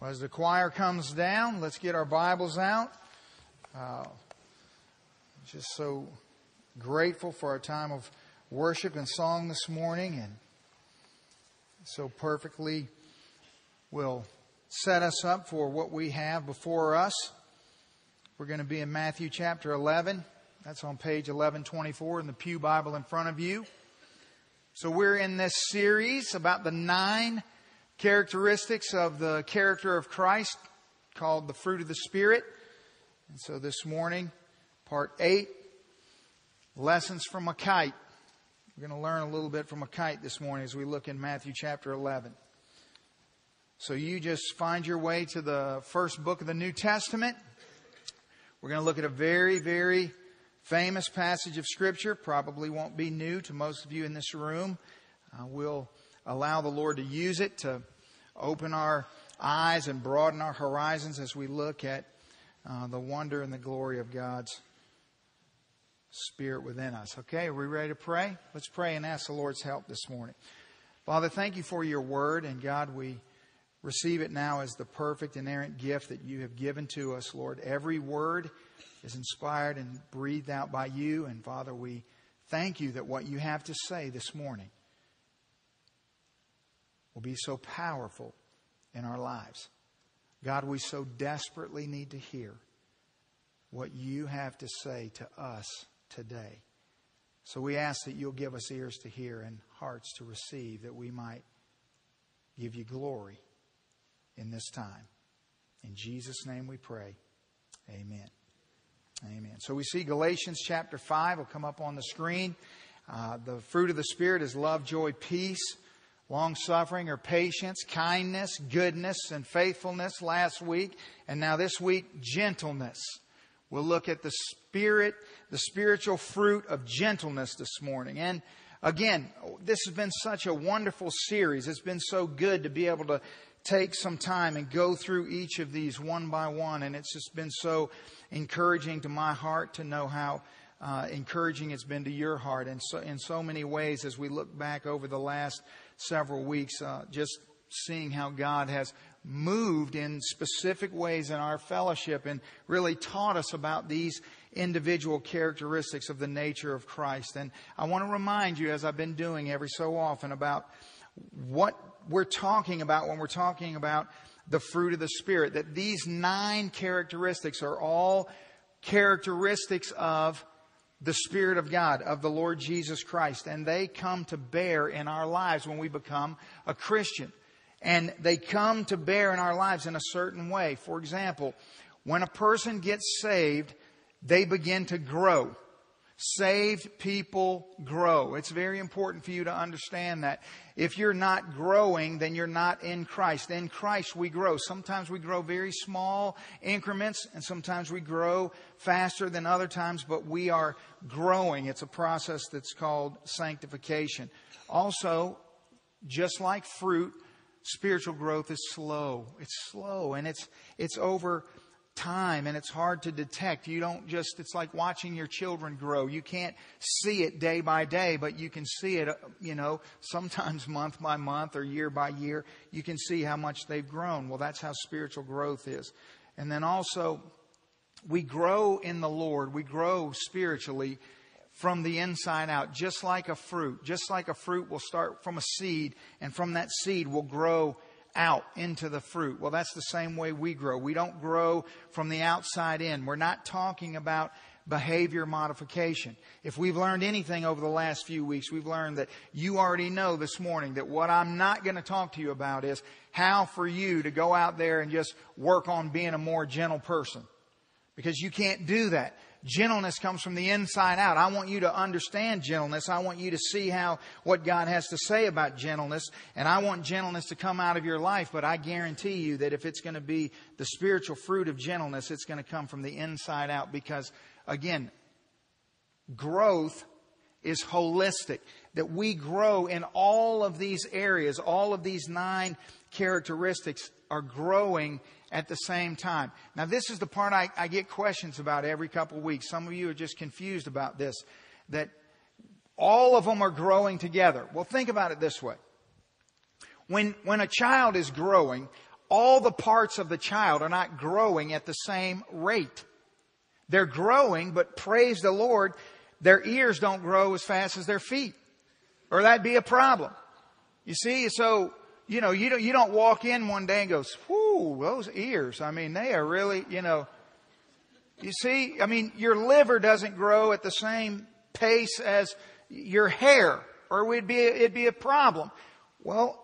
Well, as the choir comes down, let's get our Bibles out. Uh, just so grateful for our time of worship and song this morning, and so perfectly will set us up for what we have before us. We're going to be in Matthew chapter 11. That's on page 1124 in the Pew Bible in front of you. So we're in this series about the nine characteristics of the character of Christ called the fruit of the Spirit. And so this morning, part eight, lessons from a kite. We're going to learn a little bit from a kite this morning as we look in Matthew chapter 11. So you just find your way to the first book of the New Testament. We're going to look at a very, very famous passage of Scripture. Probably won't be new to most of you in this room. Uh, we'll allow the Lord to use it to open our eyes and broaden our horizons as we look at uh, the wonder and the glory of God's Spirit within us. Okay, are we ready to pray? Let's pray and ask the Lord's help this morning. Father, thank you for your word, and God, we receive it now as the perfect, inerrant gift that you have given to us, Lord. Every word is inspired and breathed out by you, and Father, we thank you that what you have to say this morning will be so powerful in our lives. God, we so desperately need to hear what you have to say to us today. So we ask that you'll give us ears to hear and hearts to receive, that we might give you glory in this time. In Jesus' name we pray. Amen. Amen. So we see Galatians chapter 5 will come up on the screen. Uh, the fruit of the Spirit is love, joy, peace long suffering or patience, kindness, goodness, and faithfulness last week. And now this week, gentleness. We'll look at the spirit, the spiritual fruit of gentleness this morning. And again, this has been such a wonderful series. It's been so good to be able to take some time and go through each of these one by one. And it's just been so encouraging to my heart to know how uh, encouraging it's been to your heart. And so, in so many ways, as we look back over the last several weeks, uh, just seeing how God has moved in specific ways in our fellowship and really taught us about these individual characteristics of the nature of Christ. And I want to remind you, as I've been doing every so often, about what we're talking about when we're talking about the fruit of the Spirit, that these nine characteristics are all characteristics of the Spirit of God, of the Lord Jesus Christ. And they come to bear in our lives when we become a Christian. And they come to bear in our lives in a certain way. For example, when a person gets saved, they begin to grow. Saved people grow. It's very important for you to understand that. If you're not growing, then you're not in Christ. In Christ, we grow. Sometimes we grow very small increments, and sometimes we grow faster than other times, but we are growing. It's a process that's called sanctification. Also, just like fruit, spiritual growth is slow. It's slow, and it's, it's over time and it's hard to detect. You don't just, it's like watching your children grow. You can't see it day by day, but you can see it, you know, sometimes month by month or year by year. You can see how much they've grown. Well, that's how spiritual growth is. And then also, we grow in the Lord. We grow spiritually from the inside out, just like a fruit. Just like a fruit will start from a seed, and from that seed will grow out into the fruit. Well, that's the same way we grow. We don't grow from the outside in. We're not talking about behavior modification. If we've learned anything over the last few weeks, we've learned that you already know this morning that what I'm not going to talk to you about is how for you to go out there and just work on being a more gentle person. Because you can't do that. Gentleness comes from the inside out. I want you to understand gentleness. I want you to see how, what God has to say about gentleness. And I want gentleness to come out of your life. But I guarantee you that if it's going to be the spiritual fruit of gentleness, it's going to come from the inside out. Because again, growth is holistic. That we grow in all of these areas, all of these nine characteristics are growing at the same time. Now, this is the part I, I get questions about every couple of weeks. Some of you are just confused about this, that all of them are growing together. Well, think about it this way. When, when a child is growing, all the parts of the child are not growing at the same rate. They're growing, but praise the Lord, their ears don't grow as fast as their feet. Or that'd be a problem. You see, so, you know, you don't, you don't walk in one day and go, whoo, those ears. I mean, they are really, you know, you see, I mean, your liver doesn't grow at the same pace as your hair, or it'd be, it'd be a problem. Well,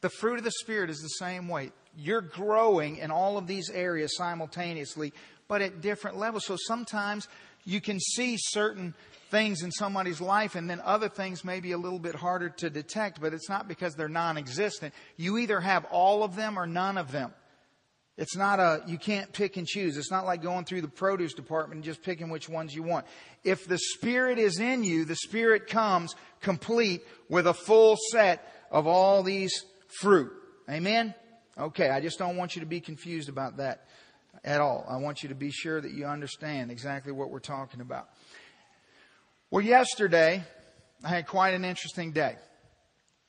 the fruit of the Spirit is the same way. You're growing in all of these areas simultaneously, but at different levels. So sometimes you can see certain things in somebody's life and then other things may be a little bit harder to detect, but it's not because they're non-existent. You either have all of them or none of them. It's not a, you can't pick and choose. It's not like going through the produce department and just picking which ones you want. If the Spirit is in you, the Spirit comes complete with a full set of all these fruit. Amen? Okay, I just don't want you to be confused about that at all. I want you to be sure that you understand exactly what we're talking about. Well, yesterday, I had quite an interesting day.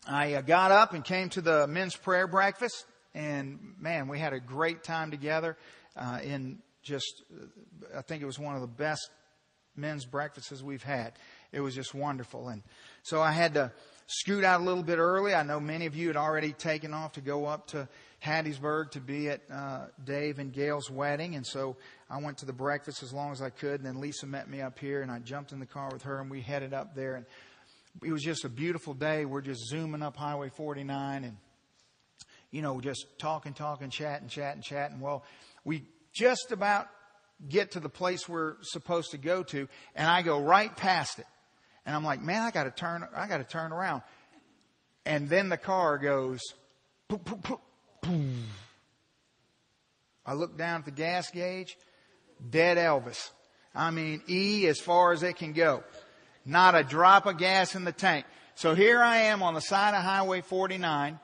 I uh, got up and came to the men's prayer breakfast and man, we had a great time together. Uh, in just, uh, I think it was one of the best men's breakfasts we've had. It was just wonderful. And so I had to scoot out a little bit early. I know many of you had already taken off to go up to Hattiesburg to be at uh, Dave and Gail's wedding. And so I went to the breakfast as long as I could. And then Lisa met me up here and I jumped in the car with her and we headed up there. And it was just a beautiful day. We're just zooming up Highway 49 and you know, just talking, talking, chatting, chatting, chatting. Well, we just about get to the place we're supposed to go to, and I go right past it. And I'm like, man, I got to turn, I got to turn around. And then the car goes, boom. I look down at the gas gauge, dead Elvis. I mean, E as far as it can go. Not a drop of gas in the tank. So here I am on the side of Highway 49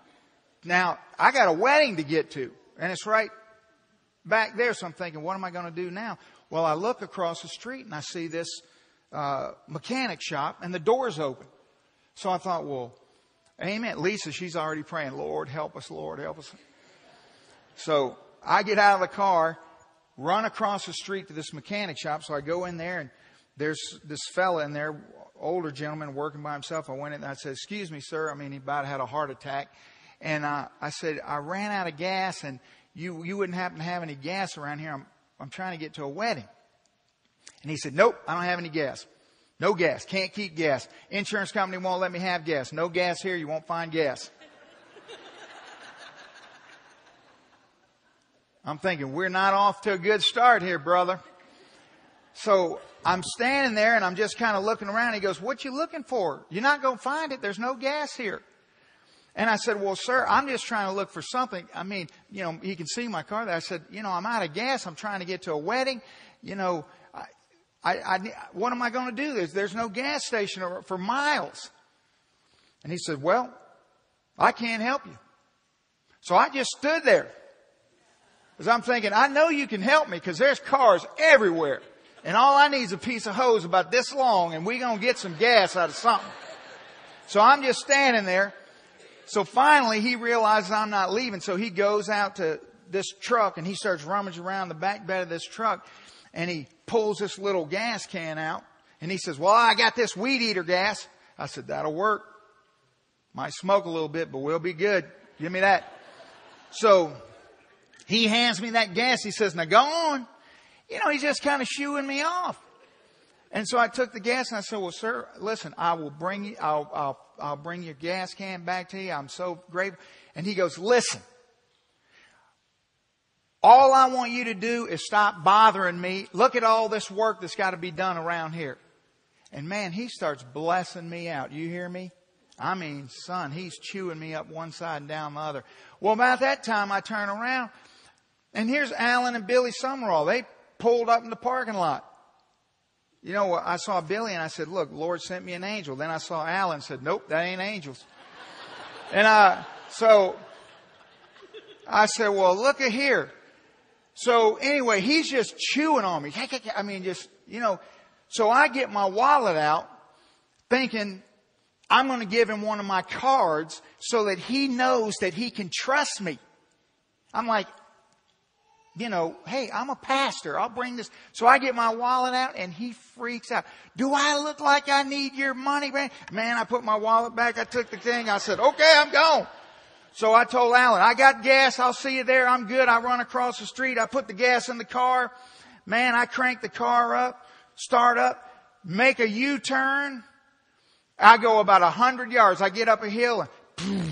now, I got a wedding to get to, and it's right back there. So I'm thinking, what am I going to do now? Well, I look across the street and I see this uh, mechanic shop, and the door's open. So I thought, well, amen. Lisa, she's already praying, Lord, help us, Lord, help us. So I get out of the car, run across the street to this mechanic shop. So I go in there, and there's this fella in there, older gentleman working by himself. I went in and I said, Excuse me, sir. I mean, he about had a heart attack. And uh, I said, I ran out of gas and you, you wouldn't happen to have any gas around here. I'm, I'm trying to get to a wedding. And he said, nope, I don't have any gas. No gas. Can't keep gas. Insurance company won't let me have gas. No gas here. You won't find gas. I'm thinking, we're not off to a good start here, brother. So I'm standing there and I'm just kind of looking around. He goes, what you looking for? You're not going to find it. There's no gas here. And I said, well, sir, I'm just trying to look for something. I mean, you know, he can see my car there. I said, you know, I'm out of gas. I'm trying to get to a wedding. You know, I, I, what am I going to do? There's, there's no gas station for miles. And he said, well, I can't help you. So I just stood there. Because I'm thinking, I know you can help me because there's cars everywhere. And all I need is a piece of hose about this long and we're going to get some gas out of something. So I'm just standing there so finally he realizes I'm not leaving. So he goes out to this truck and he starts rummaging around the back bed of this truck and he pulls this little gas can out and he says, well, I got this weed eater gas. I said, that'll work. Might smoke a little bit, but we'll be good. Give me that. So he hands me that gas. He says, now go on. You know, he's just kind of shooing me off. And so I took the gas and I said, well, sir, listen, I will bring you, I'll, I'll, I'll bring your gas can back to you. I'm so grateful. And he goes, listen, all I want you to do is stop bothering me. Look at all this work that's got to be done around here. And man, he starts blessing me out. You hear me? I mean, son, he's chewing me up one side and down the other. Well, about that time, I turn around and here's Alan and Billy Summerall. They pulled up in the parking lot. You know, I saw Billy and I said, look, Lord sent me an angel. Then I saw Alan and said, nope, that ain't angels. and I, so I said, well, look at here. So anyway, he's just chewing on me. I mean, just, you know, so I get my wallet out thinking I'm going to give him one of my cards so that he knows that he can trust me. I'm like, you know, hey, I'm a pastor. I'll bring this. So I get my wallet out and he freaks out. Do I look like I need your money, man? Man, I put my wallet back. I took the thing. I said, okay, I'm gone. So I told Alan, I got gas. I'll see you there. I'm good. I run across the street. I put the gas in the car. Man, I crank the car up, start up, make a U-turn. I go about a hundred yards. I get up a hill and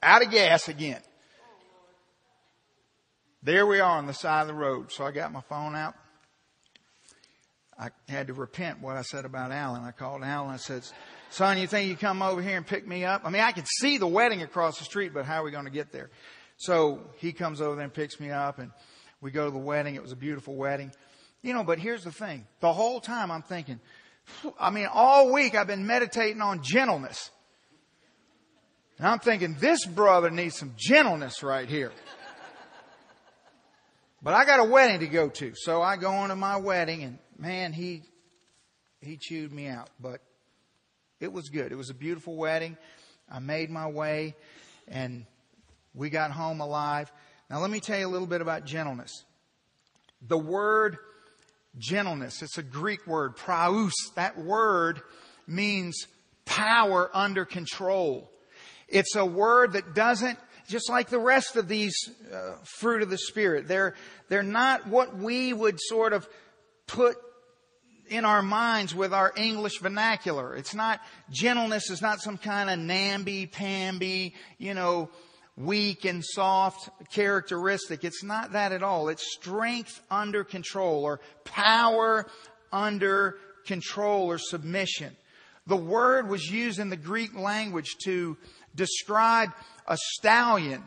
out of gas again. There we are on the side of the road. So I got my phone out. I had to repent what I said about Alan. I called Alan. I said, son, you think you come over here and pick me up? I mean, I could see the wedding across the street, but how are we going to get there? So he comes over there and picks me up and we go to the wedding. It was a beautiful wedding. You know, but here's the thing. The whole time I'm thinking, I mean, all week I've been meditating on gentleness. And I'm thinking, this brother needs some gentleness right here. But I got a wedding to go to. So I go on to my wedding and man, he, he chewed me out, but it was good. It was a beautiful wedding. I made my way and we got home alive. Now let me tell you a little bit about gentleness. The word gentleness, it's a Greek word, praus. That word means power under control. It's a word that doesn't just like the rest of these uh, fruit of the Spirit. They're, they're not what we would sort of put in our minds with our English vernacular. It's not, gentleness is not some kind of namby-pamby, you know, weak and soft characteristic. It's not that at all. It's strength under control or power under control or submission. The word was used in the Greek language to describe a stallion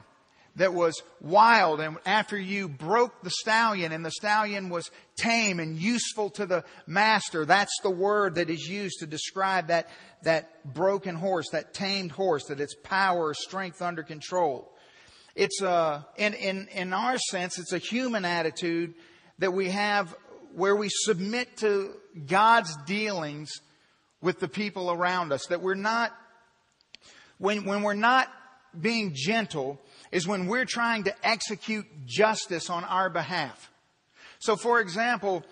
that was wild and after you broke the stallion and the stallion was tame and useful to the master, that's the word that is used to describe that, that broken horse, that tamed horse, that its power, strength under control. It's a, in, in, in our sense, it's a human attitude that we have where we submit to God's dealings with the people around us, that we're not, when, when we're not being gentle is when we're trying to execute justice on our behalf. So for example,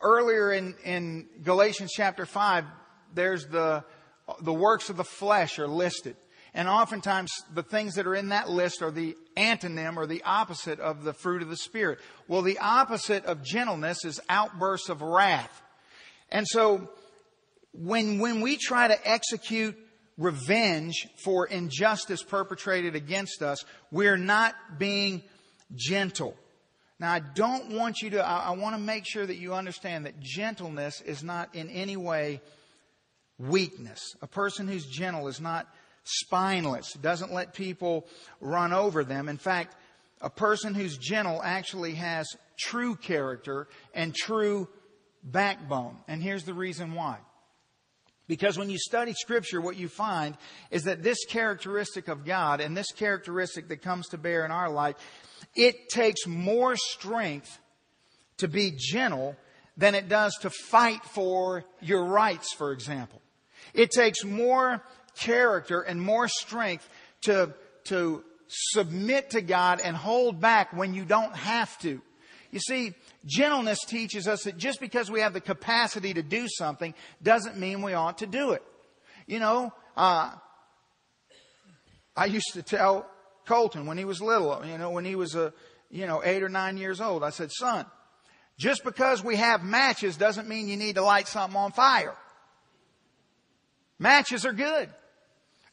earlier in, in Galatians chapter 5, there's the, the works of the flesh are listed. And oftentimes the things that are in that list are the antonym or the opposite of the fruit of the Spirit. Well, the opposite of gentleness is outbursts of wrath. And so when, when we try to execute revenge for injustice perpetrated against us, we're not being gentle. Now, I don't want you to, I, I want to make sure that you understand that gentleness is not in any way weakness. A person who's gentle is not spineless, doesn't let people run over them. In fact, a person who's gentle actually has true character and true backbone. And here's the reason why. Because when you study scripture, what you find is that this characteristic of God and this characteristic that comes to bear in our life, it takes more strength to be gentle than it does to fight for your rights, for example. It takes more character and more strength to, to submit to God and hold back when you don't have to. You see, Gentleness teaches us that just because we have the capacity to do something doesn't mean we ought to do it. You know, uh, I used to tell Colton when he was little, you know, when he was a, you know, eight or nine years old, I said, son, just because we have matches doesn't mean you need to light something on fire. Matches are good.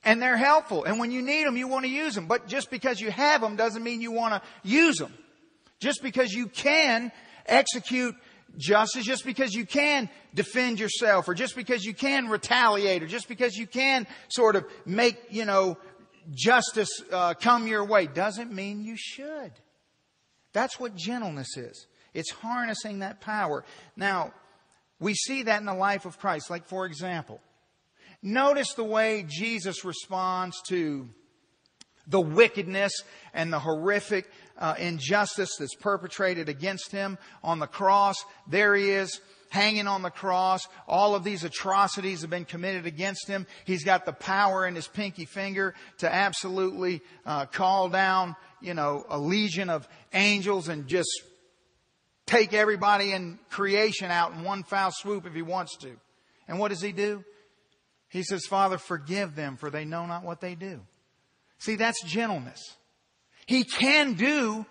And they're helpful. And when you need them, you want to use them. But just because you have them doesn't mean you want to use them. Just because you can execute justice just because you can defend yourself or just because you can retaliate or just because you can sort of make, you know, justice uh, come your way doesn't mean you should. That's what gentleness is. It's harnessing that power. Now, we see that in the life of Christ. Like, for example, notice the way Jesus responds to the wickedness and the horrific uh, injustice that's perpetrated against him on the cross. There he is hanging on the cross. All of these atrocities have been committed against him. He's got the power in his pinky finger to absolutely uh, call down, you know, a legion of angels and just take everybody in creation out in one foul swoop if he wants to. And what does he do? He says, Father, forgive them for they know not what they do. See, that's gentleness. He can do,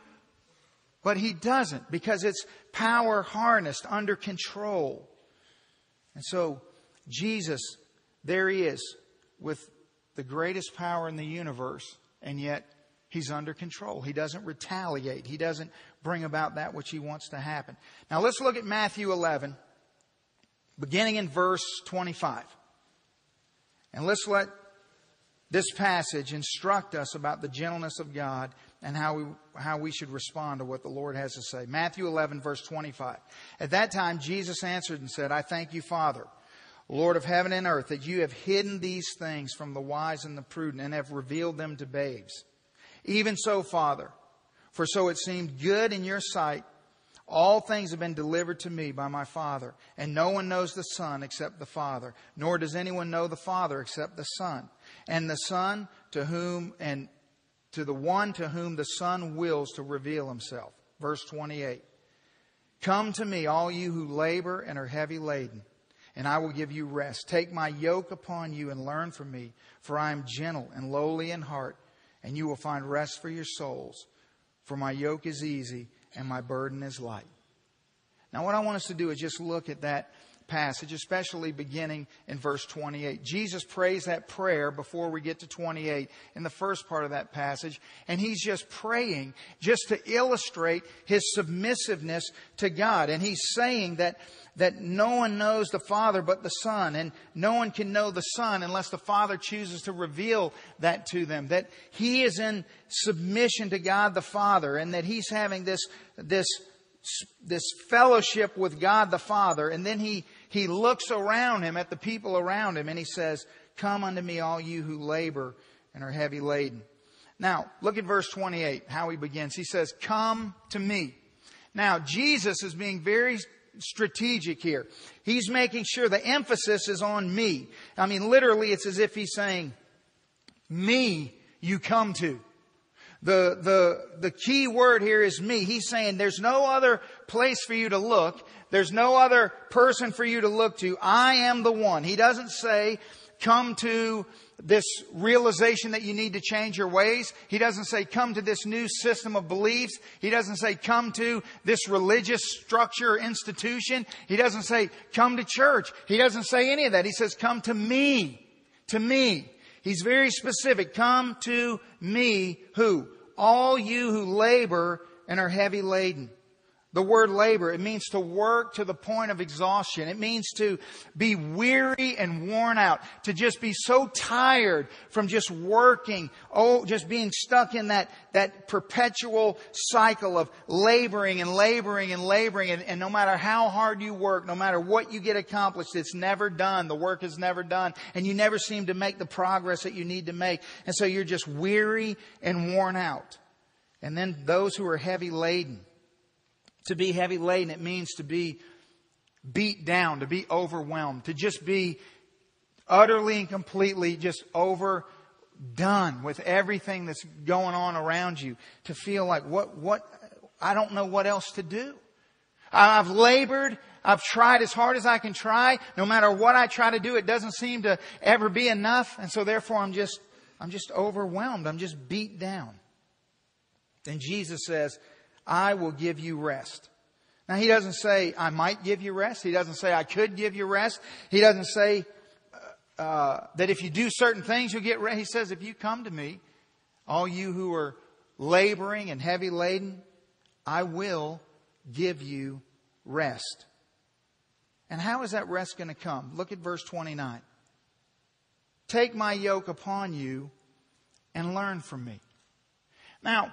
but he doesn't because it's power harnessed under control. And so, Jesus, there he is with the greatest power in the universe, and yet he's under control. He doesn't retaliate. He doesn't bring about that which he wants to happen. Now let's look at Matthew 11, beginning in verse 25. And let's let this passage instruct us about the gentleness of God and how we, how we should respond to what the Lord has to say. Matthew 11, verse 25. At that time, Jesus answered and said, I thank you, Father, Lord of heaven and earth, that you have hidden these things from the wise and the prudent and have revealed them to babes. Even so, Father, for so it seemed good in your sight all things have been delivered to me by my Father, and no one knows the Son except the Father, nor does anyone know the Father except the Son, and the Son to whom and to the one to whom the Son wills to reveal himself. Verse 28. Come to me, all you who labor and are heavy laden, and I will give you rest. Take my yoke upon you and learn from me, for I am gentle and lowly in heart, and you will find rest for your souls. For my yoke is easy and my burden is light. Now, what I want us to do is just look at that passage, especially beginning in verse 28. Jesus prays that prayer before we get to 28 in the first part of that passage, and he's just praying just to illustrate his submissiveness to God. And he's saying that that no one knows the Father but the Son, and no one can know the Son unless the Father chooses to reveal that to them. That He is in submission to God the Father, and that He's having this, this, this fellowship with God the Father, and then He, He looks around Him at the people around Him, and He says, Come unto me, all you who labor and are heavy laden. Now, look at verse 28, how he begins. He says, Come to me. Now, Jesus is being very strategic here. He's making sure the emphasis is on me. I mean, literally, it's as if he's saying, me you come to. The, the, the key word here is me. He's saying there's no other place for you to look. There's no other person for you to look to. I am the one. He doesn't say, come to this realization that you need to change your ways. He doesn't say come to this new system of beliefs. He doesn't say come to this religious structure or institution. He doesn't say come to church. He doesn't say any of that. He says come to me. To me. He's very specific. Come to me who? All you who labor and are heavy laden. The word labor, it means to work to the point of exhaustion. It means to be weary and worn out, to just be so tired from just working, oh, just being stuck in that, that perpetual cycle of laboring and laboring and laboring. And, and no matter how hard you work, no matter what you get accomplished, it's never done. The work is never done. And you never seem to make the progress that you need to make. And so you're just weary and worn out. And then those who are heavy laden, to be heavy laden, it means to be beat down, to be overwhelmed, to just be utterly and completely just overdone with everything that's going on around you. To feel like what, what, I don't know what else to do. I've labored. I've tried as hard as I can try. No matter what I try to do, it doesn't seem to ever be enough. And so therefore I'm just, I'm just overwhelmed. I'm just beat down. And Jesus says, I will give you rest. Now, he doesn't say, I might give you rest. He doesn't say, I could give you rest. He doesn't say uh, uh, that if you do certain things, you'll get rest. He says, if you come to me, all you who are laboring and heavy laden, I will give you rest. And how is that rest going to come? Look at verse 29. Take my yoke upon you and learn from me. Now,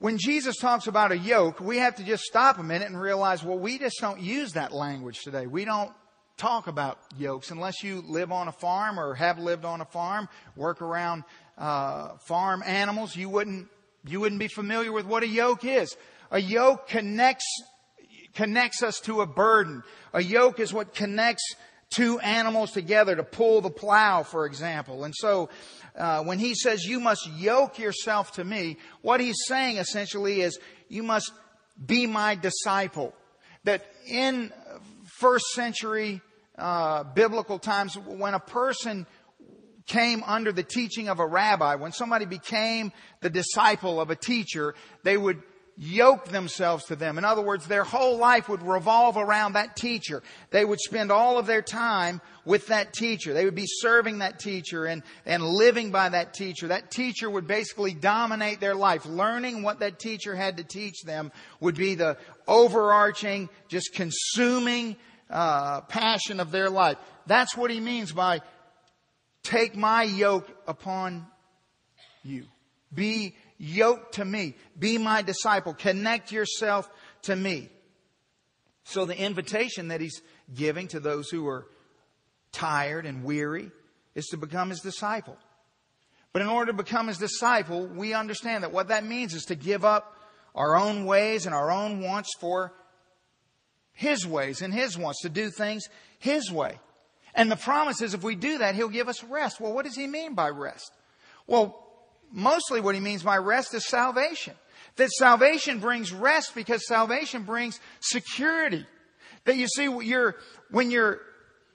when Jesus talks about a yoke, we have to just stop a minute and realize, well, we just don't use that language today. We don't talk about yokes unless you live on a farm or have lived on a farm, work around uh, farm animals. You wouldn't you wouldn't be familiar with what a yoke is. A yoke connects connects us to a burden. A yoke is what connects two animals together to pull the plow, for example. And so, uh, when he says you must yoke yourself to me, what he's saying essentially is you must be my disciple. That in first century uh, biblical times, when a person came under the teaching of a rabbi, when somebody became the disciple of a teacher, they would yoke themselves to them. In other words, their whole life would revolve around that teacher. They would spend all of their time with that teacher. They would be serving that teacher and, and living by that teacher. That teacher would basically dominate their life. Learning what that teacher had to teach them would be the overarching, just consuming uh, passion of their life. That's what he means by take my yoke upon you. Be yoked to me. Be my disciple. Connect yourself to me. So the invitation that he's giving to those who are tired and weary is to become his disciple. But in order to become his disciple, we understand that what that means is to give up our own ways and our own wants for his ways and his wants, to do things his way. And the promise is if we do that, he'll give us rest. Well, what does he mean by rest? Well, mostly what he means by rest is salvation. That salvation brings rest because salvation brings security. That you see, you're, when you're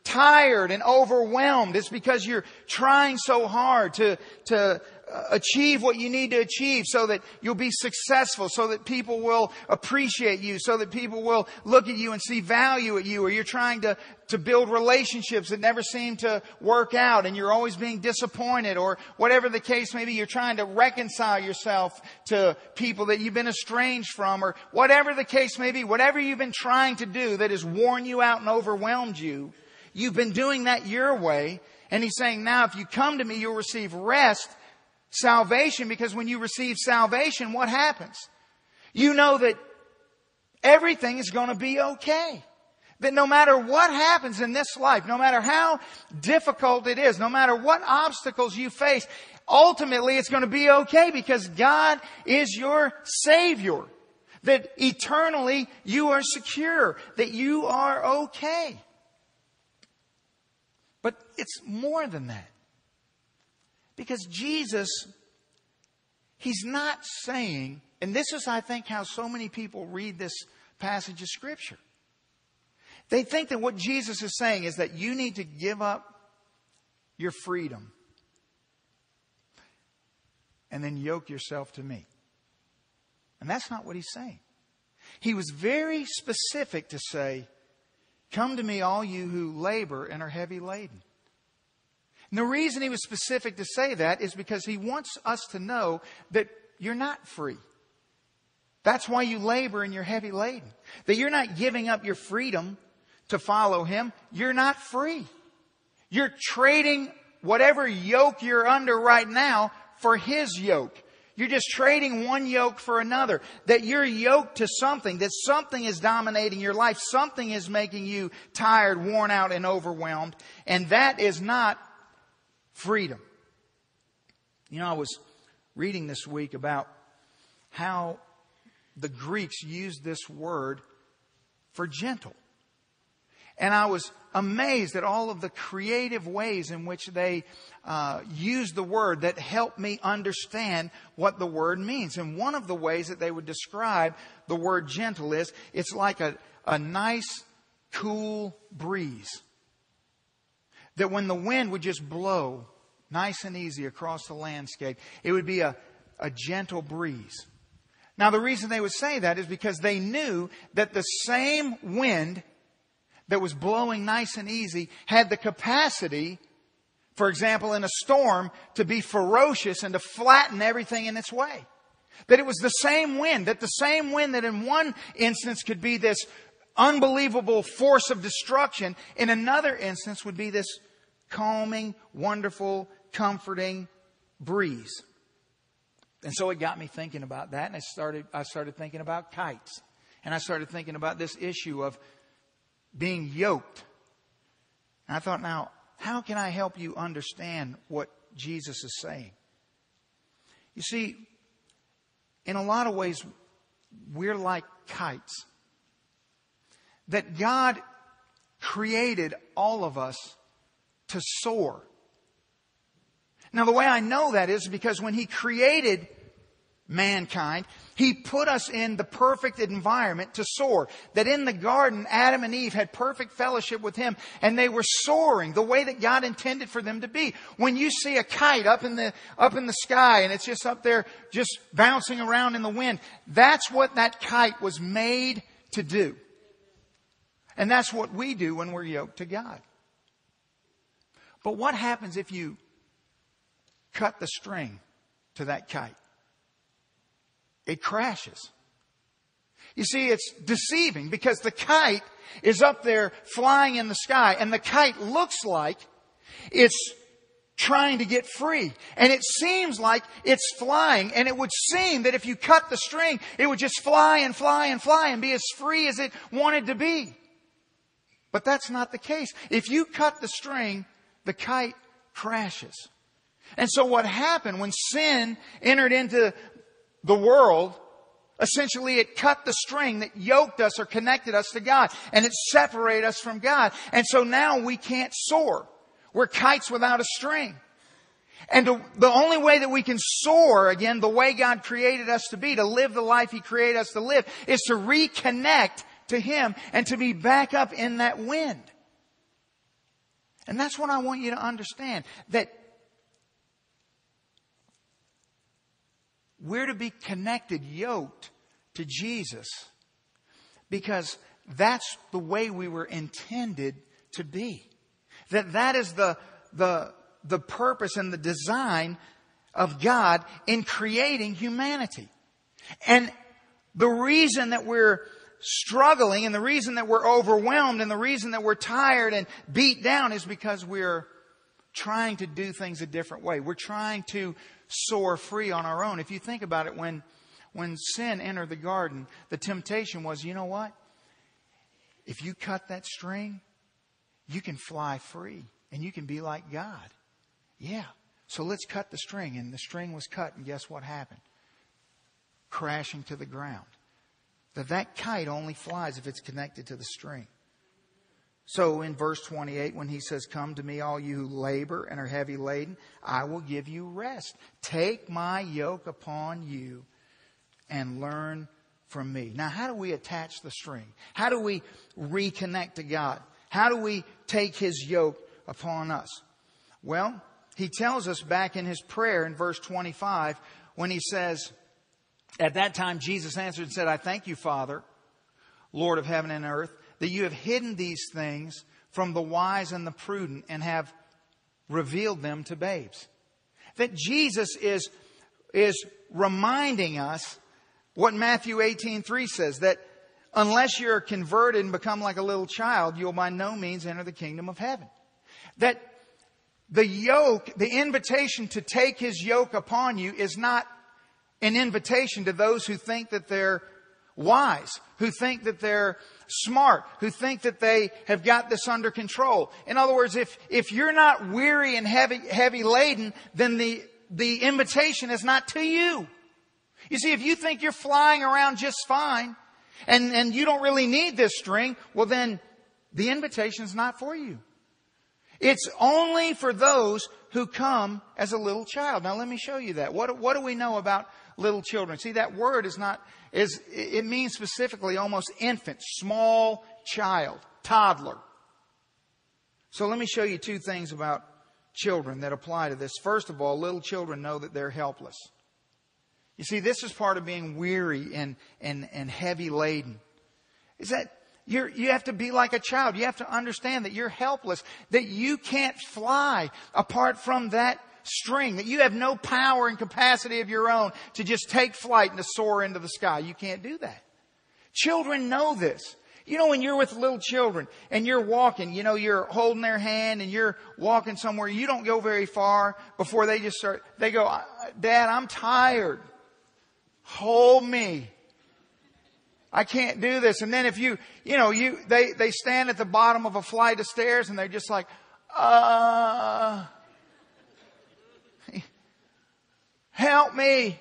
tired and overwhelmed, it's because you're trying so hard to, to achieve what you need to achieve so that you'll be successful, so that people will appreciate you, so that people will look at you and see value at you, or you're trying to, to build relationships that never seem to work out and you're always being disappointed, or whatever the case may be, you're trying to reconcile yourself to people that you've been estranged from, or whatever the case may be, whatever you've been trying to do that has worn you out and overwhelmed you, you've been doing that your way, and he's saying, now if you come to me, you'll receive rest salvation because when you receive salvation, what happens? You know that everything is going to be okay. That no matter what happens in this life, no matter how difficult it is, no matter what obstacles you face, ultimately it's going to be okay because God is your Savior. That eternally you are secure. That you are okay. But it's more than that. Because Jesus, He's not saying, and this is, I think, how so many people read this passage of Scripture. They think that what Jesus is saying is that you need to give up your freedom and then yoke yourself to me. And that's not what he's saying. He was very specific to say, Come to me, all you who labor and are heavy laden. And the reason he was specific to say that is because he wants us to know that you're not free. That's why you labor and you're heavy laden. That you're not giving up your freedom to follow him. You're not free. You're trading whatever yoke you're under right now for his yoke. You're just trading one yoke for another. That you're yoked to something, that something is dominating your life, something is making you tired, worn out, and overwhelmed. And that is not freedom. You know, I was reading this week about how the Greeks used this word for gentle. And I was amazed at all of the creative ways in which they uh, used the word that helped me understand what the word means. And one of the ways that they would describe the word gentle is it's like a, a nice, cool breeze that when the wind would just blow nice and easy across the landscape, it would be a, a gentle breeze. Now, the reason they would say that is because they knew that the same wind that was blowing nice and easy had the capacity, for example, in a storm, to be ferocious and to flatten everything in its way. That it was the same wind, that the same wind that in one instance could be this unbelievable force of destruction, in another instance would be this calming, wonderful, comforting breeze. And so it got me thinking about that, and I started, I started thinking about kites. And I started thinking about this issue of being yoked. And I thought, now, how can I help you understand what Jesus is saying? You see, in a lot of ways, we're like kites. that God created all of us to soar. Now the way I know that is because when He created mankind, He put us in the perfect environment to soar. That in the garden, Adam and Eve had perfect fellowship with Him and they were soaring the way that God intended for them to be. When you see a kite up in the, up in the sky and it's just up there, just bouncing around in the wind, that's what that kite was made to do. And that's what we do when we're yoked to God. But what happens if you cut the string to that kite? It crashes. You see, it's deceiving because the kite is up there flying in the sky and the kite looks like it's trying to get free. And it seems like it's flying and it would seem that if you cut the string, it would just fly and fly and fly and be as free as it wanted to be. But that's not the case. If you cut the string, the kite crashes. And so what happened when sin entered into the world, essentially it cut the string that yoked us or connected us to God and it separated us from God. And so now we can't soar. We're kites without a string. And the only way that we can soar again, the way God created us to be, to live the life He created us to live, is to reconnect to Him and to be back up in that wind. And that's what I want you to understand that we're to be connected, yoked to Jesus because that's the way we were intended to be. That that is the, the, the purpose and the design of God in creating humanity. And the reason that we're struggling and the reason that we're overwhelmed and the reason that we're tired and beat down is because we're trying to do things a different way. We're trying to soar free on our own. If you think about it, when, when sin entered the garden, the temptation was, you know what? If you cut that string, you can fly free and you can be like God. Yeah. So let's cut the string. And the string was cut, and guess what happened? Crashing to the ground that that kite only flies if it's connected to the string. So in verse 28, when he says, Come to me, all you who labor and are heavy laden, I will give you rest. Take my yoke upon you and learn from me. Now, how do we attach the string? How do we reconnect to God? How do we take his yoke upon us? Well, he tells us back in his prayer in verse 25 when he says, at that time, Jesus answered and said, I thank you, Father, Lord of heaven and earth, that you have hidden these things from the wise and the prudent and have revealed them to babes. That Jesus is, is reminding us what Matthew 18, 3 says, that unless you're converted and become like a little child, you'll by no means enter the kingdom of heaven. That the yoke, the invitation to take his yoke upon you is not an invitation to those who think that they're wise, who think that they're smart, who think that they have got this under control. In other words, if, if you're not weary and heavy, heavy laden, then the, the invitation is not to you. You see, if you think you're flying around just fine and, and you don't really need this string, well then the invitation is not for you. It's only for those who come as a little child. Now let me show you that. What, what do we know about little children. See, that word is not, is, it means specifically almost infant, small child, toddler. So let me show you two things about children that apply to this. First of all, little children know that they're helpless. You see, this is part of being weary and, and, and heavy laden. Is that you're, you have to be like a child. You have to understand that you're helpless, that you can't fly apart from that string, that you have no power and capacity of your own to just take flight and to soar into the sky. You can't do that. Children know this. You know, when you're with little children and you're walking, you know, you're holding their hand and you're walking somewhere, you don't go very far before they just start, they go, Dad, I'm tired. Hold me. I can't do this. And then if you, you know, you, they, they stand at the bottom of a flight of stairs and they're just like, uh, Help me.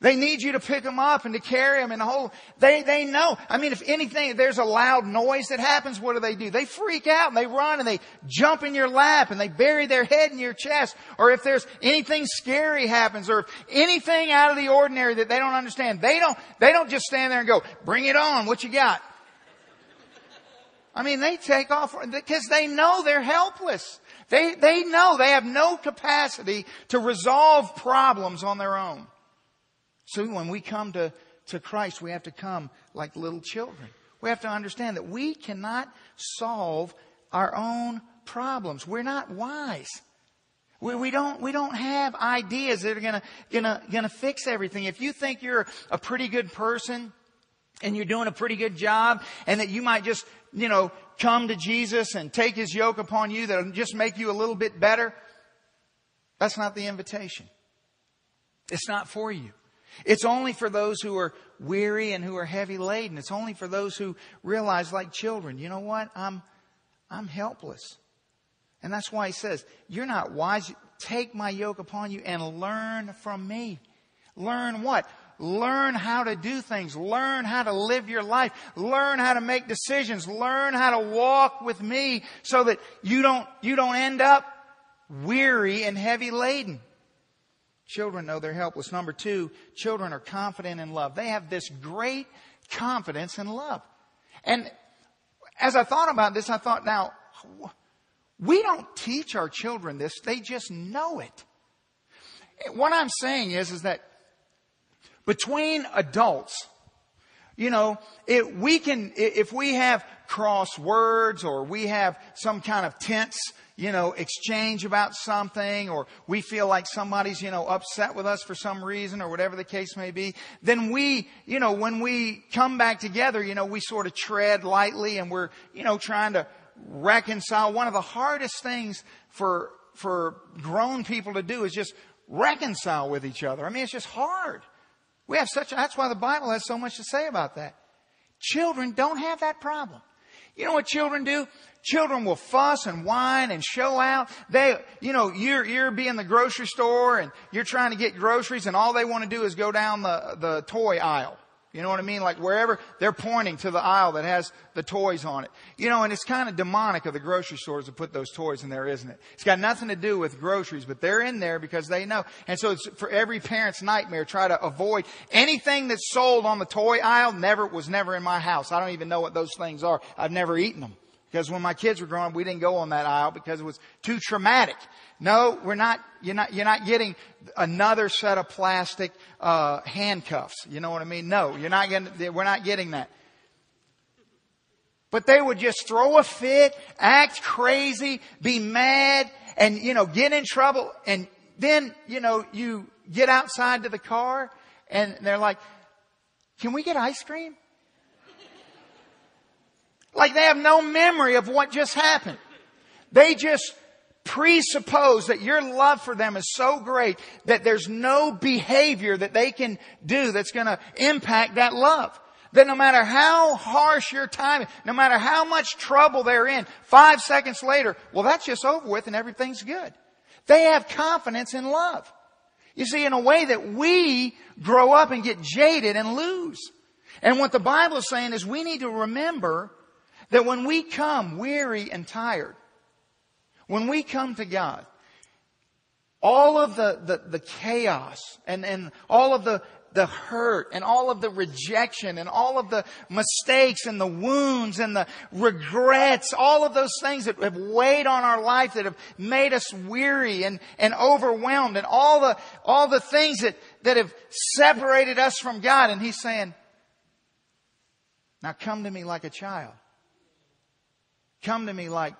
They need you to pick them up and to carry them and the whole, they, they know. I mean, if anything, if there's a loud noise that happens, what do they do? They freak out and they run and they jump in your lap and they bury their head in your chest. Or if there's anything scary happens or if anything out of the ordinary that they don't understand, they don't, they don't just stand there and go, bring it on, what you got? I mean, they take off because they know they're helpless. They, they know they have no capacity to resolve problems on their own. So when we come to, to Christ, we have to come like little children. We have to understand that we cannot solve our own problems. We're not wise. We, we don't, we don't have ideas that are gonna, gonna, gonna fix everything. If you think you're a pretty good person and you're doing a pretty good job and that you might just, you know, come to Jesus and take his yoke upon you that'll just make you a little bit better, that's not the invitation. It's not for you. It's only for those who are weary and who are heavy laden. It's only for those who realize like children, you know what? I'm, I'm helpless. And that's why he says, you're not wise. Take my yoke upon you and learn from me. Learn what? Learn how to do things. Learn how to live your life. Learn how to make decisions. Learn how to walk with me so that you don't, you don't end up weary and heavy laden. Children know they're helpless. Number two, children are confident in love. They have this great confidence in love. And as I thought about this, I thought, now, we don't teach our children this. They just know it. What I'm saying is, is that between adults, you know, it, we can, if we have cross words or we have some kind of tense you know, exchange about something or we feel like somebody's, you know, upset with us for some reason or whatever the case may be, then we, you know, when we come back together, you know, we sort of tread lightly and we're, you know, trying to reconcile. One of the hardest things for, for grown people to do is just reconcile with each other. I mean, it's just hard. We have such, that's why the Bible has so much to say about that. Children don't have that problem. You know what children do? Children will fuss and whine and show out. They, you know, you're, you're be in the grocery store and you're trying to get groceries and all they want to do is go down the, the toy aisle. You know what I mean? Like wherever they're pointing to the aisle that has the toys on it. You know, and it's kind of demonic of the grocery stores to put those toys in there, isn't it? It's got nothing to do with groceries, but they're in there because they know. And so it's for every parent's nightmare, try to avoid anything that's sold on the toy aisle never, was never in my house. I don't even know what those things are. I've never eaten them. Because when my kids were growing up, we didn't go on that aisle because it was too traumatic. No, we're not, you're not, you're not getting another set of plastic, uh, handcuffs. You know what I mean? No, you're not getting, we're not getting that. But they would just throw a fit, act crazy, be mad, and, you know, get in trouble. And then, you know, you get outside to the car and they're like, can we get ice cream? Like they have no memory of what just happened. They just presuppose that your love for them is so great that there's no behavior that they can do that's going to impact that love. That no matter how harsh your time, no matter how much trouble they're in, five seconds later, well, that's just over with and everything's good. They have confidence in love. You see, in a way that we grow up and get jaded and lose. And what the Bible is saying is we need to remember that when we come weary and tired, when we come to God, all of the, the, the chaos and, and all of the, the hurt and all of the rejection and all of the mistakes and the wounds and the regrets, all of those things that have weighed on our life that have made us weary and, and overwhelmed and all the, all the things that, that have separated us from God. And He's saying, now come to me like a child. Come to me like,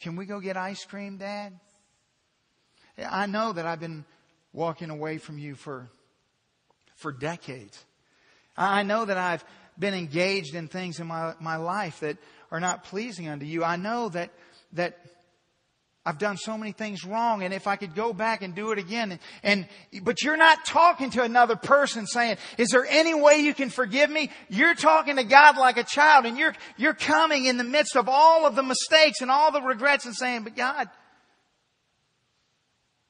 can we go get ice cream, Dad? I know that I've been walking away from you for, for decades. I know that I've been engaged in things in my, my life that are not pleasing unto you. I know that, that I've done so many things wrong and if I could go back and do it again and, and, but you're not talking to another person saying, is there any way you can forgive me? You're talking to God like a child and you're, you're coming in the midst of all of the mistakes and all the regrets and saying, but God,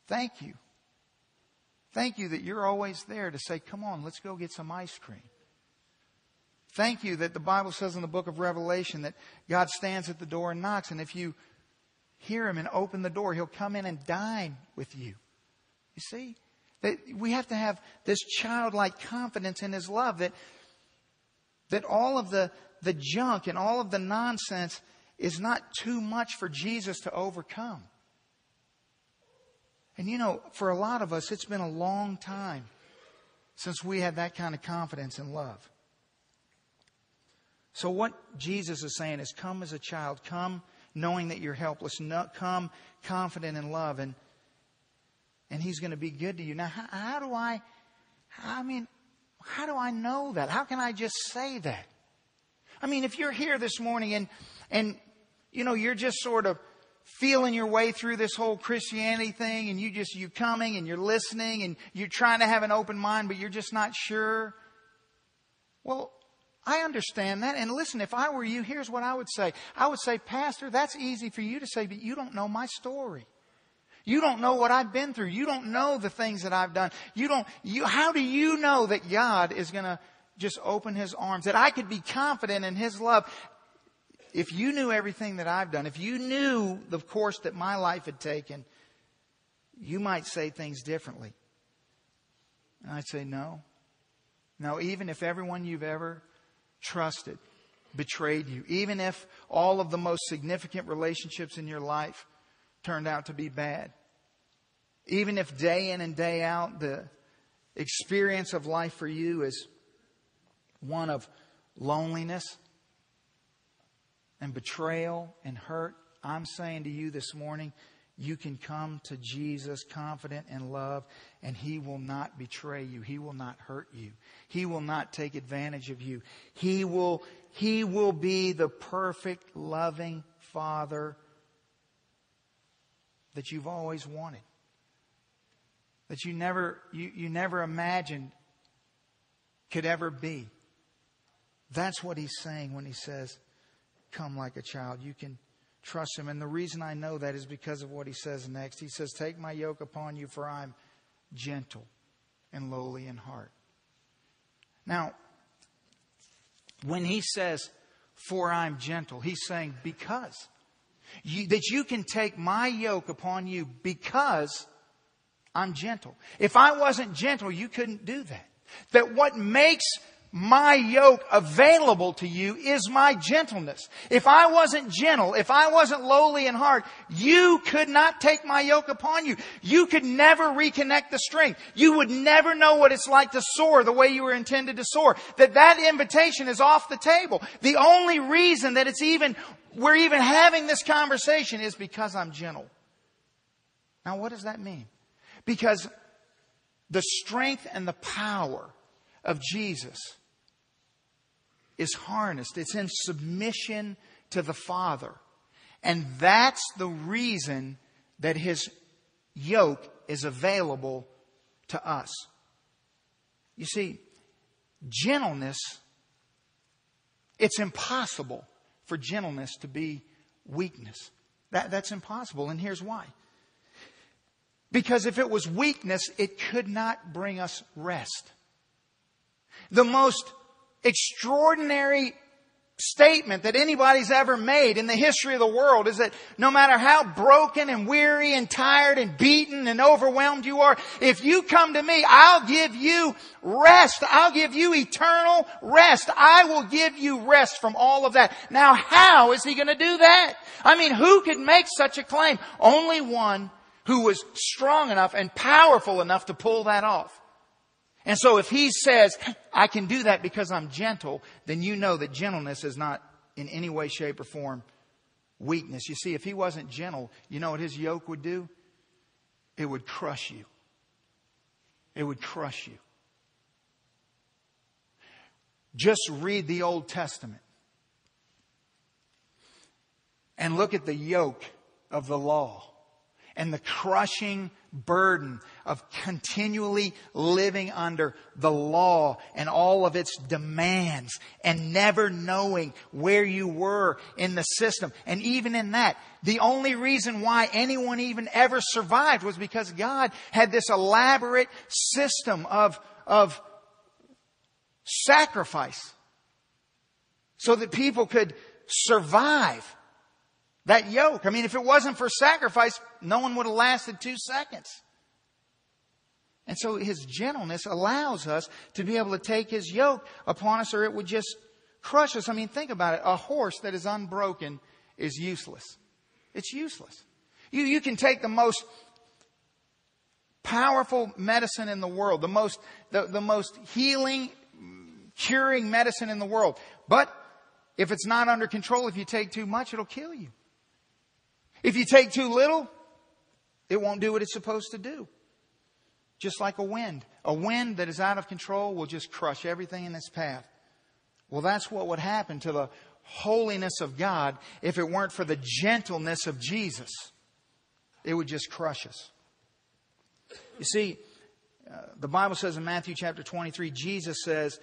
thank you. Thank you that you're always there to say, come on, let's go get some ice cream. Thank you that the Bible says in the book of Revelation that God stands at the door and knocks, and if you hear him and open the door, he'll come in and dine with you. You see? That we have to have this childlike confidence in his love that, that all of the, the junk and all of the nonsense is not too much for Jesus to overcome. And you know, for a lot of us, it's been a long time since we had that kind of confidence in love. So, what Jesus is saying is come as a child, come knowing that you're helpless, come confident in love, and, and He's going to be good to you. Now, how, how do I, I mean, how do I know that? How can I just say that? I mean, if you're here this morning and, and, you know, you're just sort of feeling your way through this whole Christianity thing and you just, you coming and you're listening and you're trying to have an open mind, but you're just not sure. Well, I understand that. And listen, if I were you, here's what I would say. I would say, Pastor, that's easy for you to say, but you don't know my story. You don't know what I've been through. You don't know the things that I've done. You don't, you, how do you know that God is going to just open his arms, that I could be confident in his love? If you knew everything that I've done, if you knew the course that my life had taken, you might say things differently. And I'd say, no. No, even if everyone you've ever trusted betrayed you, even if all of the most significant relationships in your life turned out to be bad, even if day in and day out the experience of life for you is one of loneliness and betrayal and hurt, I'm saying to you this morning, you can come to Jesus confident in love, and He will not betray you. He will not hurt you. He will not take advantage of you. He will, He will be the perfect, loving Father that you've always wanted. That you never, you, you never imagined could ever be. That's what He's saying when He says, Come like a child. You can trust him. And the reason I know that is because of what he says next. He says, Take my yoke upon you, for I'm gentle and lowly in heart. Now, when he says, For I'm gentle, he's saying, Because. You, that you can take my yoke upon you because I'm gentle. If I wasn't gentle, you couldn't do that. That what makes my yoke available to you is my gentleness. If I wasn't gentle, if I wasn't lowly in heart, you could not take my yoke upon you. You could never reconnect the string. You would never know what it's like to soar the way you were intended to soar. That that invitation is off the table. The only reason that it's even, we're even having this conversation is because I'm gentle. Now what does that mean? Because the strength and the power of Jesus is harnessed. It's in submission to the Father. And that's the reason that his yoke is available to us. You see, gentleness, it's impossible for gentleness to be weakness. That, that's impossible, and here's why. Because if it was weakness, it could not bring us rest. The most extraordinary statement that anybody's ever made in the history of the world is that no matter how broken and weary and tired and beaten and overwhelmed you are, if you come to me, I'll give you rest. I'll give you eternal rest. I will give you rest from all of that. Now how is he going to do that? I mean, who could make such a claim? Only one who was strong enough and powerful enough to pull that off. And so if he says, I can do that because I'm gentle, then you know that gentleness is not in any way, shape, or form weakness. You see, if he wasn't gentle, you know what his yoke would do? It would crush you. It would crush you. Just read the Old Testament and look at the yoke of the law and the crushing burden of continually living under the law and all of its demands and never knowing where you were in the system. And even in that, the only reason why anyone even ever survived was because God had this elaborate system of, of sacrifice so that people could survive that yoke. I mean, if it wasn't for sacrifice, no one would have lasted two seconds. And so his gentleness allows us to be able to take his yoke upon us or it would just crush us. I mean, think about it. A horse that is unbroken is useless. It's useless. You, you can take the most powerful medicine in the world, the most, the, the most healing, curing medicine in the world. But if it's not under control, if you take too much, it'll kill you. If you take too little, it won't do what it's supposed to do. Just like a wind. A wind that is out of control will just crush everything in its path. Well, that's what would happen to the holiness of God if it weren't for the gentleness of Jesus. It would just crush us. You see, uh, the Bible says in Matthew chapter 23, Jesus says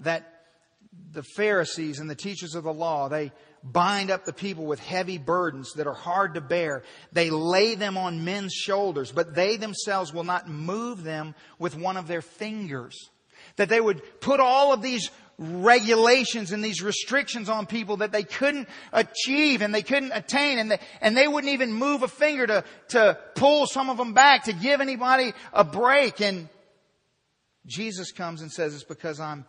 that the Pharisees and the teachers of the law, they bind up the people with heavy burdens that are hard to bear. They lay them on men's shoulders, but they themselves will not move them with one of their fingers. That they would put all of these regulations and these restrictions on people that they couldn't achieve and they couldn't attain and they, and they wouldn't even move a finger to, to pull some of them back, to give anybody a break. And Jesus comes and says, it's because I'm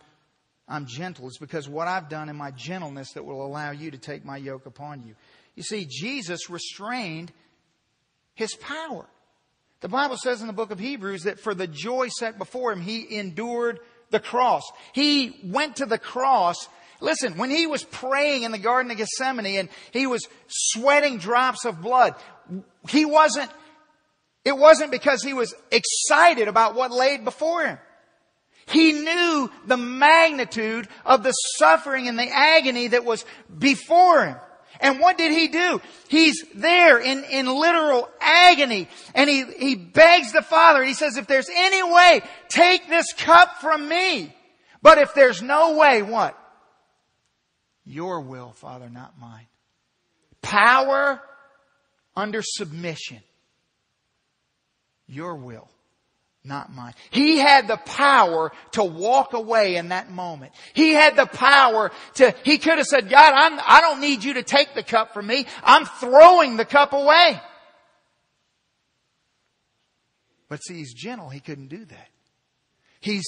I'm gentle. It's because what I've done in my gentleness that will allow you to take my yoke upon you. You see, Jesus restrained his power. The Bible says in the book of Hebrews that for the joy set before him, he endured the cross. He went to the cross. Listen, when he was praying in the Garden of Gethsemane and he was sweating drops of blood, he wasn't, it wasn't because he was excited about what laid before him. He knew the magnitude of the suffering and the agony that was before him. And what did he do? He's there in, in literal agony and he, he begs the Father. He says, if there's any way, take this cup from me. But if there's no way, what? Your will, Father, not mine. Power under submission. Your will not mine. He had the power to walk away in that moment. He had the power to, he could have said, God, I'm, I don't need you to take the cup from me. I'm throwing the cup away. But see, he's gentle. He couldn't do that. He's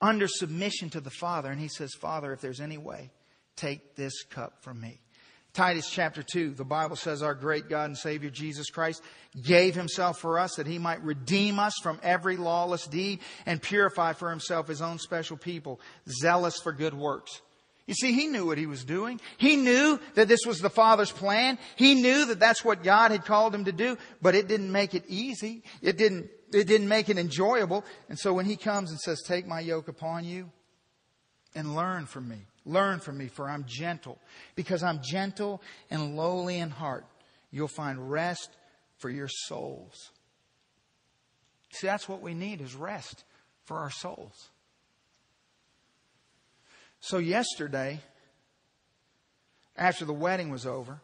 under submission to the Father and he says, Father, if there's any way, take this cup from me. Titus chapter 2, the Bible says our great God and Savior Jesus Christ gave himself for us that he might redeem us from every lawless deed and purify for himself his own special people, zealous for good works. You see, he knew what he was doing. He knew that this was the Father's plan. He knew that that's what God had called him to do, but it didn't make it easy. It didn't, it didn't make it enjoyable. And so when he comes and says, take my yoke upon you and learn from me, Learn from me, for I'm gentle. Because I'm gentle and lowly in heart, you'll find rest for your souls. See, that's what we need is rest for our souls. So yesterday, after the wedding was over,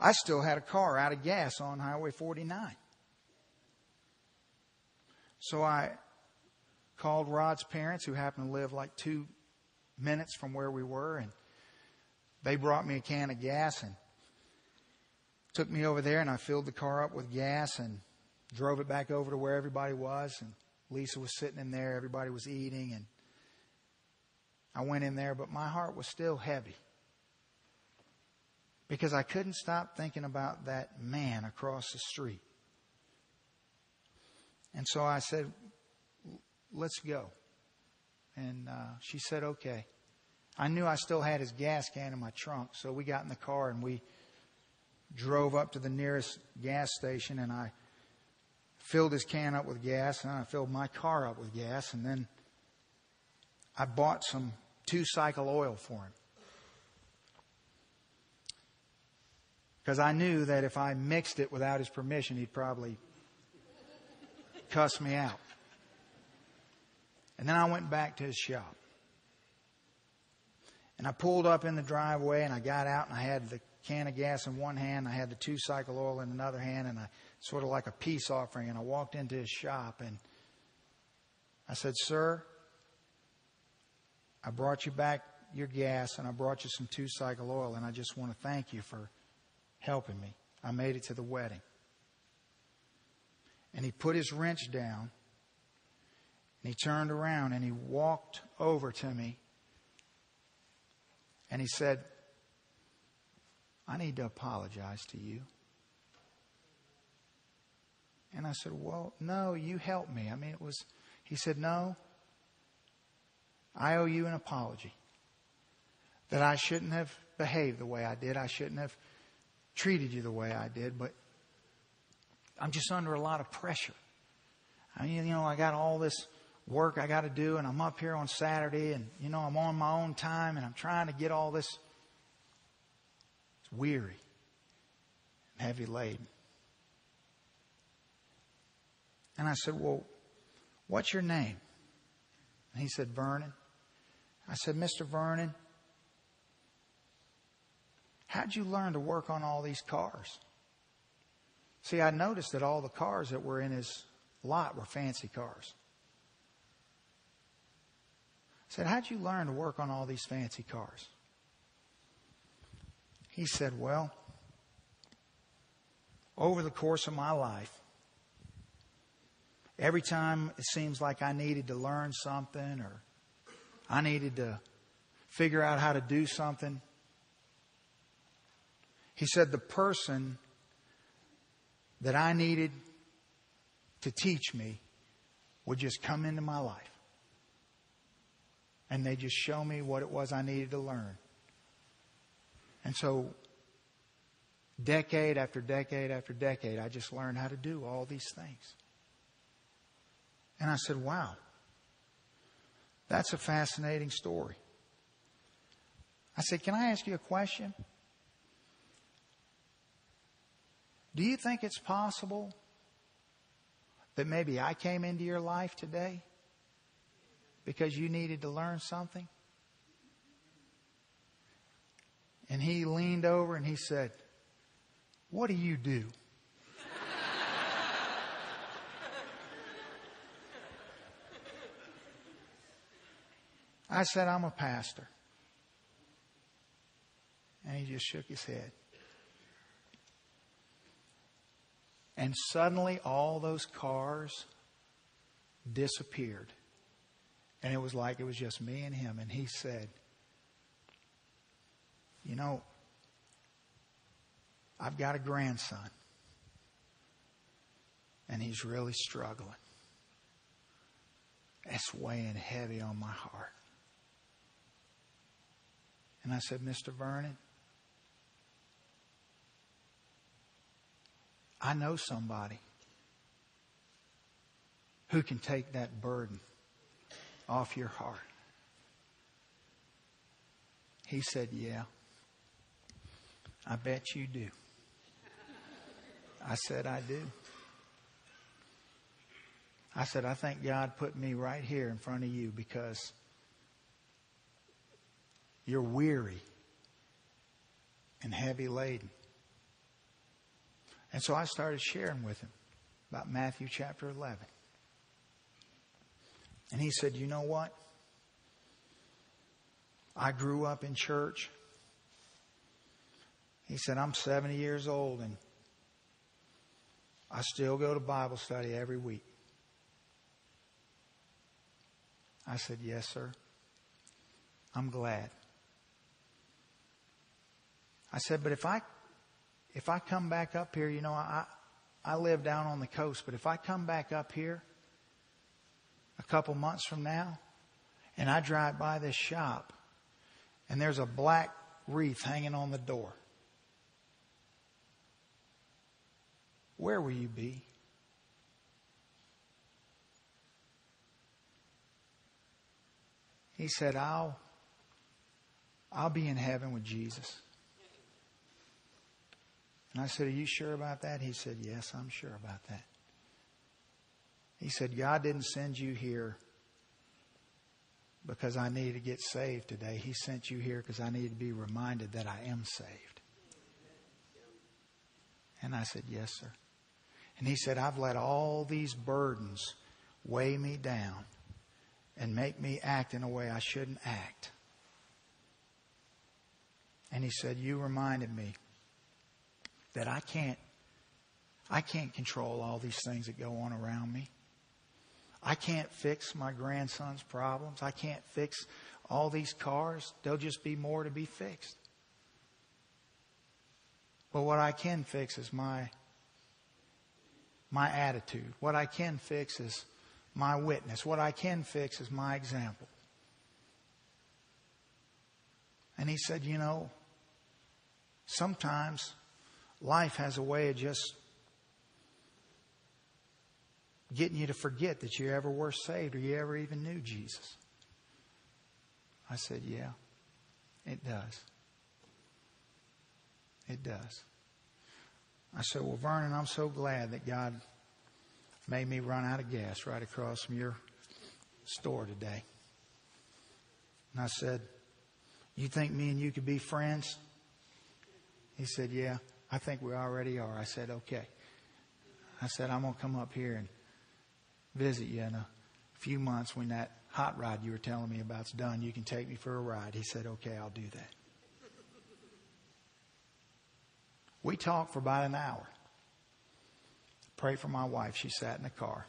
I still had a car out of gas on Highway 49. So I called Rod's parents, who happen to live like two minutes from where we were, and they brought me a can of gas and took me over there, and I filled the car up with gas and drove it back over to where everybody was. And Lisa was sitting in there, everybody was eating, and I went in there, but my heart was still heavy because I couldn't stop thinking about that man across the street. And so I said, let's go. And uh, she said, okay. I knew I still had his gas can in my trunk, so we got in the car and we drove up to the nearest gas station and I filled his can up with gas and I filled my car up with gas and then I bought some two cycle oil for him. Because I knew that if I mixed it without his permission, he'd probably cuss me out. And then I went back to his shop. And I pulled up in the driveway and I got out and I had the can of gas in one hand. I had the two cycle oil in another hand and I sort of like a peace offering. And I walked into his shop and I said, Sir, I brought you back your gas and I brought you some two cycle oil and I just want to thank you for helping me. I made it to the wedding. And he put his wrench down and he turned around and he walked over to me and he said, I need to apologize to you. And I said, Well, no, you helped me. I mean, it was, he said, No, I owe you an apology. That I shouldn't have behaved the way I did. I shouldn't have treated you the way I did, but I'm just under a lot of pressure. I mean, you know, I got all this work I got to do, and I'm up here on Saturday, and, you know, I'm on my own time, and I'm trying to get all this. It's weary and heavy laden. And I said, Well, what's your name? And he said, Vernon. I said, Mr. Vernon, how'd you learn to work on all these cars? See, I noticed that all the cars that were in his lot were fancy cars. Said, How'd you learn to work on all these fancy cars? He said, Well, over the course of my life, every time it seems like I needed to learn something or I needed to figure out how to do something, he said, The person that I needed to teach me would just come into my life and they just show me what it was I needed to learn. And so, decade after decade after decade, I just learned how to do all these things. And I said, wow, that's a fascinating story. I said, can I ask you a question? Do you think it's possible that maybe I came into your life today because you needed to learn something? And he leaned over and he said, What do you do? I said, I'm a pastor. And he just shook his head. And suddenly all those cars disappeared. And it was like it was just me and him. And he said, You know, I've got a grandson. And he's really struggling. That's weighing heavy on my heart. And I said, Mr. Vernon, I know somebody who can take that burden off your heart? He said, Yeah. I bet you do. I said, I do. I said, I think God put me right here in front of you because you're weary and heavy laden. And so I started sharing with him about Matthew chapter 11. And he said, You know what? I grew up in church. He said, I'm 70 years old and I still go to Bible study every week. I said, Yes, sir. I'm glad. I said, But if I if I come back up here, you know, I I live down on the coast, but if I come back up here a couple months from now and I drive by this shop and there's a black wreath hanging on the door, where will you be? He said, I'll, I'll be in heaven with Jesus. And I said, Are you sure about that? He said, Yes, I'm sure about that. He said, God didn't send you here because I need to get saved today. He sent you here because I need to be reminded that I am saved. And I said, Yes, sir. And he said, I've let all these burdens weigh me down and make me act in a way I shouldn't act. And he said, You reminded me that I can't I can't control all these things that go on around me. I can't fix my grandson's problems. I can't fix all these cars. There'll just be more to be fixed. But what I can fix is my my attitude. What I can fix is my witness. What I can fix is my example. And he said, You know, sometimes life has a way of just getting you to forget that you ever were saved or you ever even knew Jesus. I said, Yeah, it does. It does. I said, Well, Vernon, I'm so glad that God made me run out of gas right across from your store today. And I said, You think me and you could be friends? He said, Yeah, I think we already are. I said, Okay. I said, I'm going to come up here and visit you in a few months when that hot rod you were telling me about's done. You can take me for a ride. He said, Okay, I'll do that. We talked for about an hour. Pray for my wife. She sat in the car.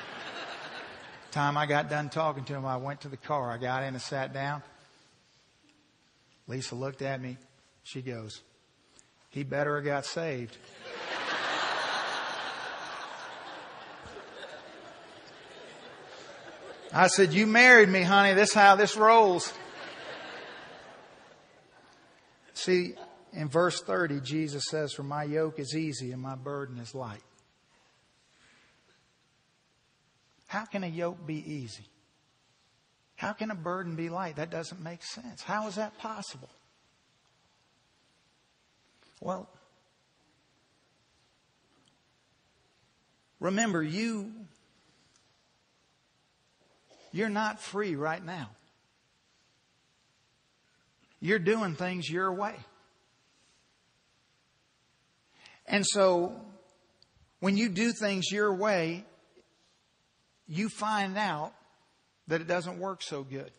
Time I got done talking to him, I went to the car. I got in and sat down. Lisa looked at me. She goes, He better have got saved. I said, You married me, honey. This how this rolls. See, in verse 30, Jesus says, For my yoke is easy and my burden is light. How can a yoke be easy? How can a burden be light? That doesn't make sense. How is that possible? Well, remember, you, you're not free right now. You're doing things your way. And so when you do things your way, you find out that it doesn't work so good.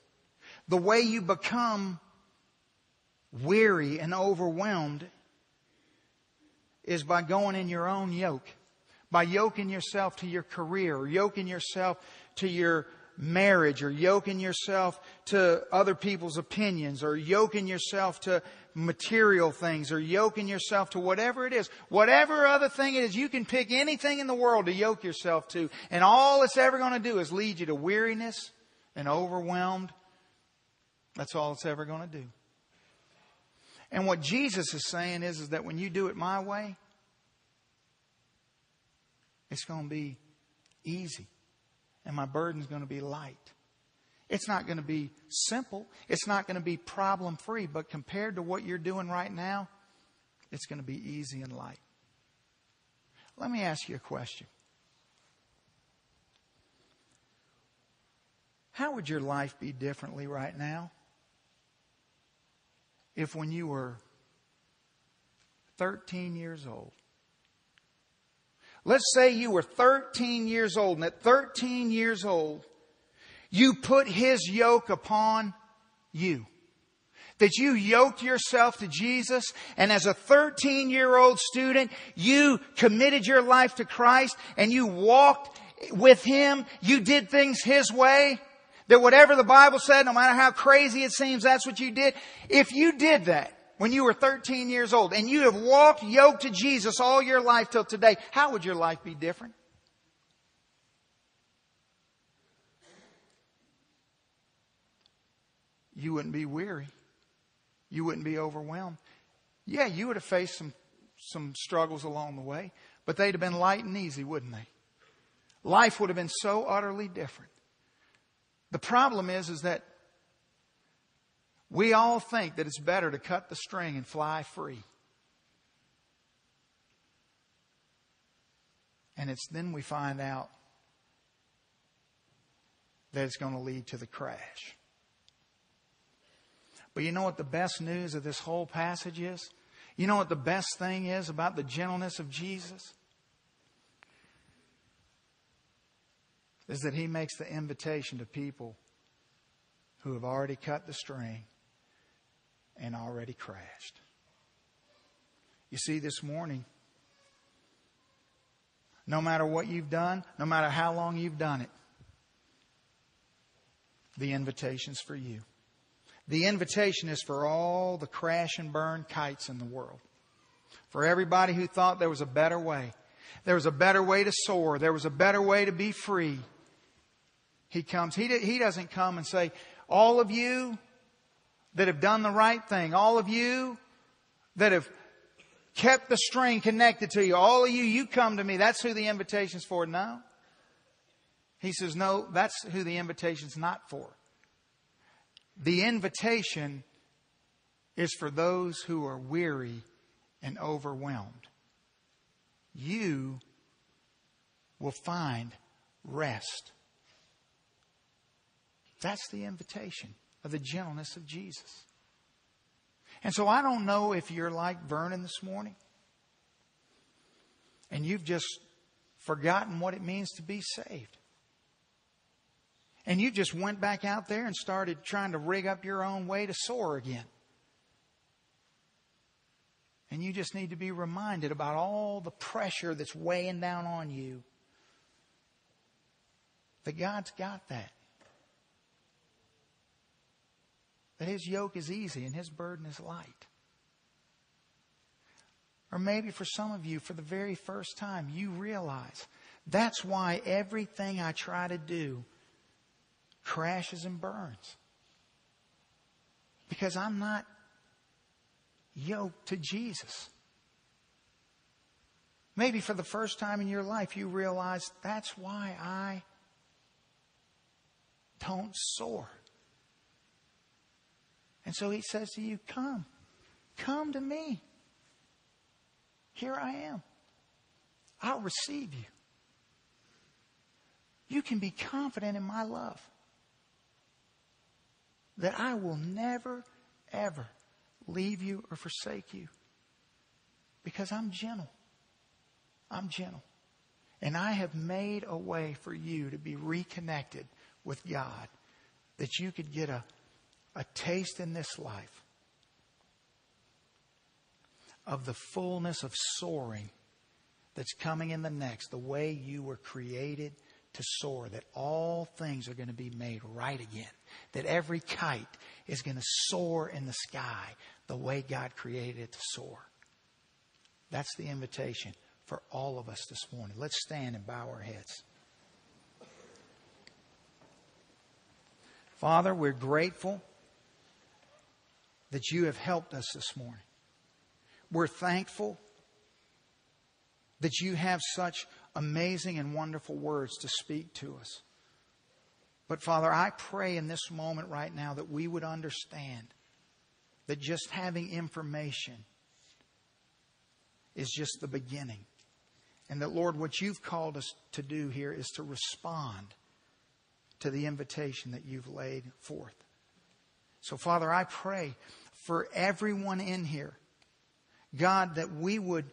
The way you become weary and overwhelmed is by going in your own yoke, by yoking yourself to your career, yoking yourself to your marriage, or yoking yourself to other people's opinions, or yoking yourself to material things or yoking yourself to whatever it is. Whatever other thing it is, you can pick anything in the world to yoke yourself to. And all it's ever going to do is lead you to weariness and overwhelmed. That's all it's ever going to do. And what Jesus is saying is, is that when you do it my way, it's going to be easy. And my burden's going to be light. It's not going to be simple. It's not going to be problem free, but compared to what you're doing right now, it's going to be easy and light. Let me ask you a question. How would your life be differently right now if when you were 13 years old, let's say you were 13 years old, and at 13 years old, you put his yoke upon you. That you yoked yourself to Jesus and as a 13 year old student, you committed your life to Christ and you walked with him. You did things his way. That whatever the Bible said, no matter how crazy it seems, that's what you did. If you did that when you were 13 years old and you have walked yoked to Jesus all your life till today, how would your life be different? you wouldn't be weary. You wouldn't be overwhelmed. Yeah, you would have faced some, some struggles along the way, but they'd have been light and easy, wouldn't they? Life would have been so utterly different. The problem is, is that we all think that it's better to cut the string and fly free. And it's then we find out that it's going to lead to the crash. But you know what the best news of this whole passage is? You know what the best thing is about the gentleness of Jesus? Is that he makes the invitation to people who have already cut the string and already crashed. You see, this morning, no matter what you've done, no matter how long you've done it, the invitation's for you. The invitation is for all the crash and burn kites in the world. For everybody who thought there was a better way. There was a better way to soar. There was a better way to be free. He comes. He, he doesn't come and say, all of you that have done the right thing, all of you that have kept the string connected to you, all of you, you come to me. That's who the invitation's for. No. He says, no, that's who the invitation's not for. The invitation is for those who are weary and overwhelmed. You will find rest. That's the invitation of the gentleness of Jesus. And so I don't know if you're like Vernon this morning and you've just forgotten what it means to be saved. And you just went back out there and started trying to rig up your own way to soar again. And you just need to be reminded about all the pressure that's weighing down on you. That God's got that. That His yoke is easy and His burden is light. Or maybe for some of you, for the very first time, you realize that's why everything I try to do crashes and burns. Because I'm not yoked to Jesus. Maybe for the first time in your life, you realize that's why I don't soar. And so he says to you, Come, come to me. Here I am. I'll receive you. You can be confident in my love that I will never, ever leave you or forsake you because I'm gentle. I'm gentle. And I have made a way for you to be reconnected with God that you could get a, a taste in this life of the fullness of soaring that's coming in the next, the way you were created to soar, that all things are going to be made right again, that every kite is going to soar in the sky the way God created it to soar. That's the invitation for all of us this morning. Let's stand and bow our heads. Father, we're grateful that you have helped us this morning. We're thankful that you have such amazing and wonderful words to speak to us. But Father, I pray in this moment right now that we would understand that just having information is just the beginning. And that, Lord, what you've called us to do here is to respond to the invitation that you've laid forth. So, Father, I pray for everyone in here, God, that we would,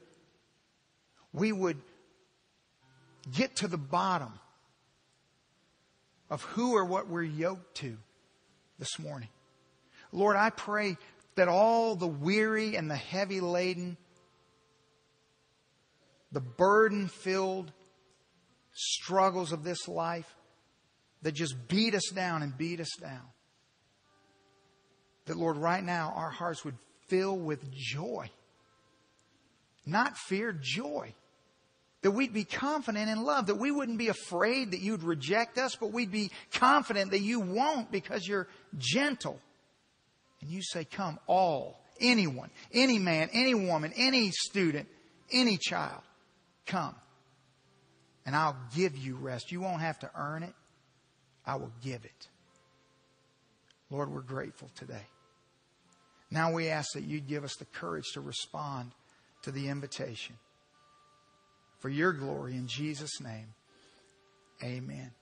we would get to the bottom of who or what we're yoked to this morning. Lord, I pray that all the weary and the heavy laden, the burden filled struggles of this life that just beat us down and beat us down, that Lord, right now our hearts would fill with joy. Not fear, joy that we'd be confident in love, that we wouldn't be afraid that you'd reject us, but we'd be confident that you won't because you're gentle. And you say, Come, all, anyone, any man, any woman, any student, any child, come. And I'll give you rest. You won't have to earn it, I will give it. Lord, we're grateful today. Now we ask that you'd give us the courage to respond to the invitation. for your glory in Jesus' name. Amen.